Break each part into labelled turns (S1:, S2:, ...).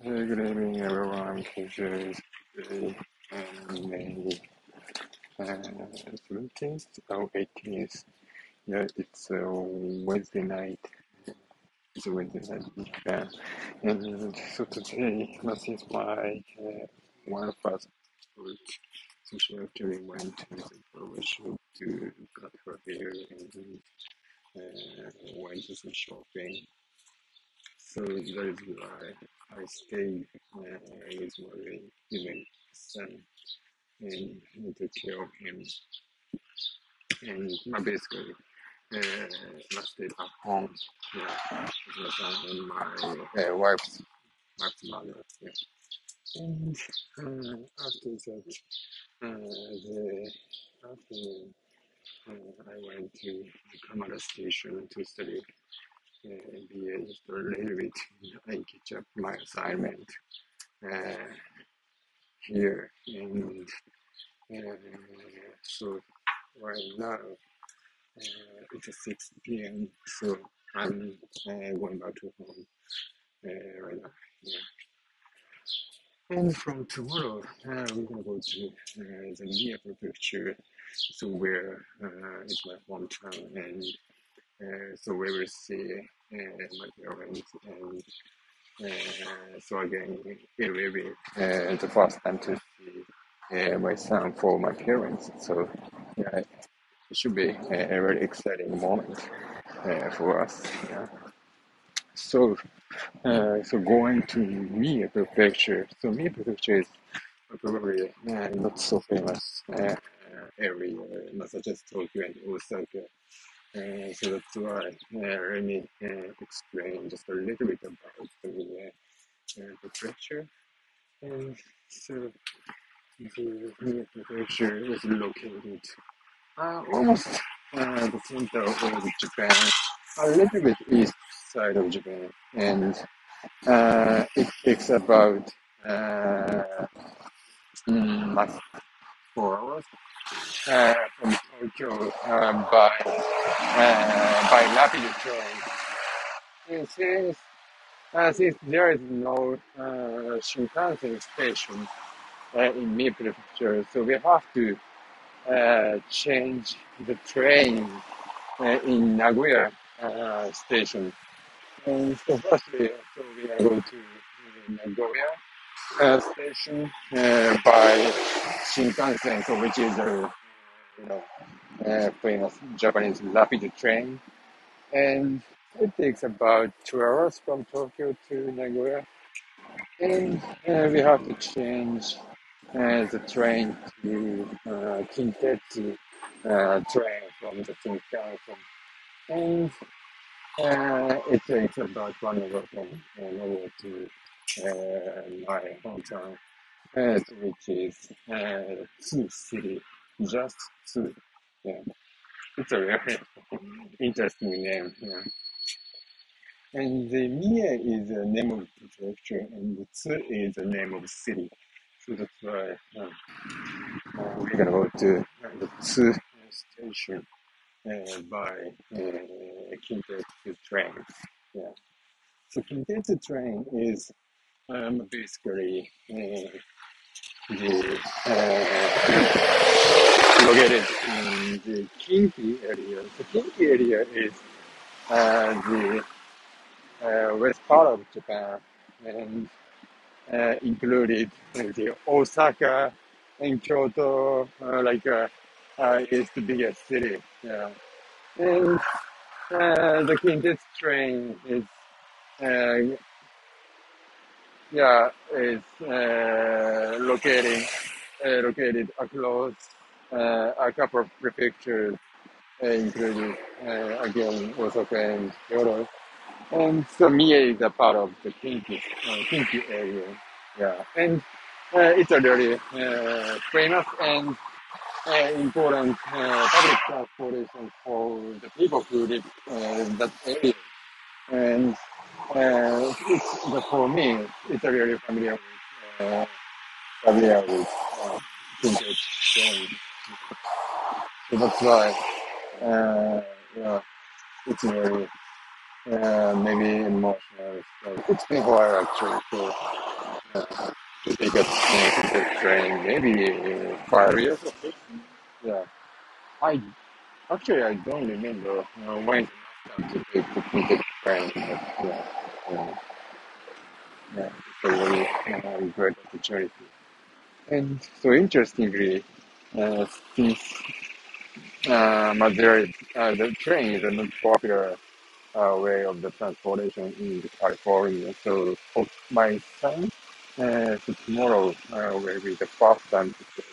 S1: Hey, good evening, everyone. Pleasure today, um, May uh, 17th or 18th. Yeah, it's a Wednesday night. It's a Wednesday night Japan. And so today, this is my uh, one first work. So she actually went to the shop to cut her hair and uh, went to some shopping. So that is why I stayed uh, with my even son and took care of him. And my basically uh, I stayed at home yeah, with my son and my uh, wife's wife's mother. Yeah. And uh, after that, uh, the afternoon, uh, I went to the Kamara station to study uh, just a little bit and catch up my assignment. Uh, here and uh, so right now uh, it's 6 p.m. So I'm uh, going back to home uh, right now. Yeah. And from tomorrow, uh, we're gonna go to uh, the Mie Prefecture, so where uh, is my hometown, and uh, Eh, so we will see eh, my parents, and uh, so again, it will be uh, the first time to see uh, my son for my parents. So yeah, it should be a, a very exciting moment for us. Yeah. So so going to Mie Prefecture. So Mie Prefecture is probably not so famous area, not such as Tokyo and Osaka. Uh, so that's why uh, let me uh, explain just a little bit about the uh, Prefecture. And so the Prefecture is located Uh, almost uh, the center of Japan, a little bit east side of Japan, and uh, it takes about uh, mm, four hours uh, from Tokyo uh, by uh, by. And since uh, since there is no uh, Shinkansen station uh, in Mie Prefecture, so we have to uh, change the train uh, in Nagoya uh, station. And so firstly, so we are going to uh, Nagoya uh, station uh, by Shinkansen, so which is a you know uh, Japanese rapid train, and it takes about two hours from Tokyo to Nagoya, and uh, we have to change uh, the train to uh, Kintetsu uh, train from the Shinkansen, and uh, it takes about one hour from Nagoya to uh, my hometown, which is Tsu City, just Tsu. Yeah, it's a very interesting name. Yeah. And the Mie is the name of the prefecture, and the Tsu is the name of the city. So that's why uh, we're gonna go to the Tsu station uh, by uh, Kintetsu train. Yeah. So Kintetsu train is um, basically uh, the uh, located in the Kinki area. The Kinki area is uh, the uh, west part of Japan and uh, included uh, the Osaka and Kyoto, uh, like uh, uh, is the biggest city. Yeah. And uh, the Kintetsu train is uh, yeah is uh, located uh, located across uh, a couple of prefectures, uh, including again Osaka and Kyoto. And so Mie is a part of the Kinki, Kinki area. Yeah, and it's a really famous and uh, important uh, public transportation for the people who live uh, in that area. And it's for me, it's a really familiar with uh, familiar with uh, Kinki train. So that's why, uh, yeah, it's very uh, maybe emotional. So it's been a actually. To a uh, the train, maybe uh, five years. Yeah, I actually I don't remember uh, when to take to take the train. But yeah, yeah, yeah, it's a very uh, great opportunity. And so interestingly, uh, since uh, uh, the train is a not popular uh, way of the transportation in California. So for my son, uh, so tomorrow uh, will be the first time to take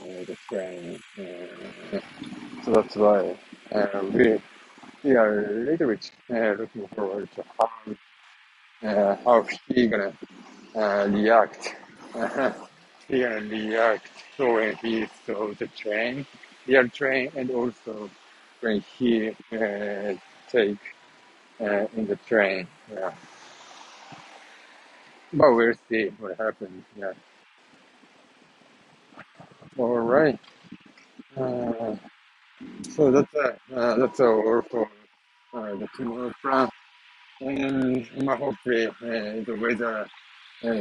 S1: uh, the train. Uh, so that's why uh, we, we are a little bit uh, looking forward to how, uh, how he gonna uh, react. he gonna react so when he saw the train, real train, and also when he uh, take uh, in the train. Yeah. But we'll see what happens. Yeah. All right. Uh, so that's uh, uh, that's all for uh, the tomorrow plan. And hopefully uh, the weather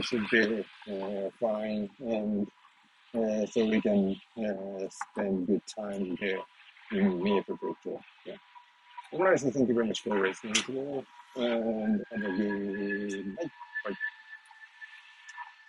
S1: should be uh, fine, and uh, so we can uh, spend good time here in Miyako. Yeah. All right. So thank you very much for listening today, and have a good night. Bye.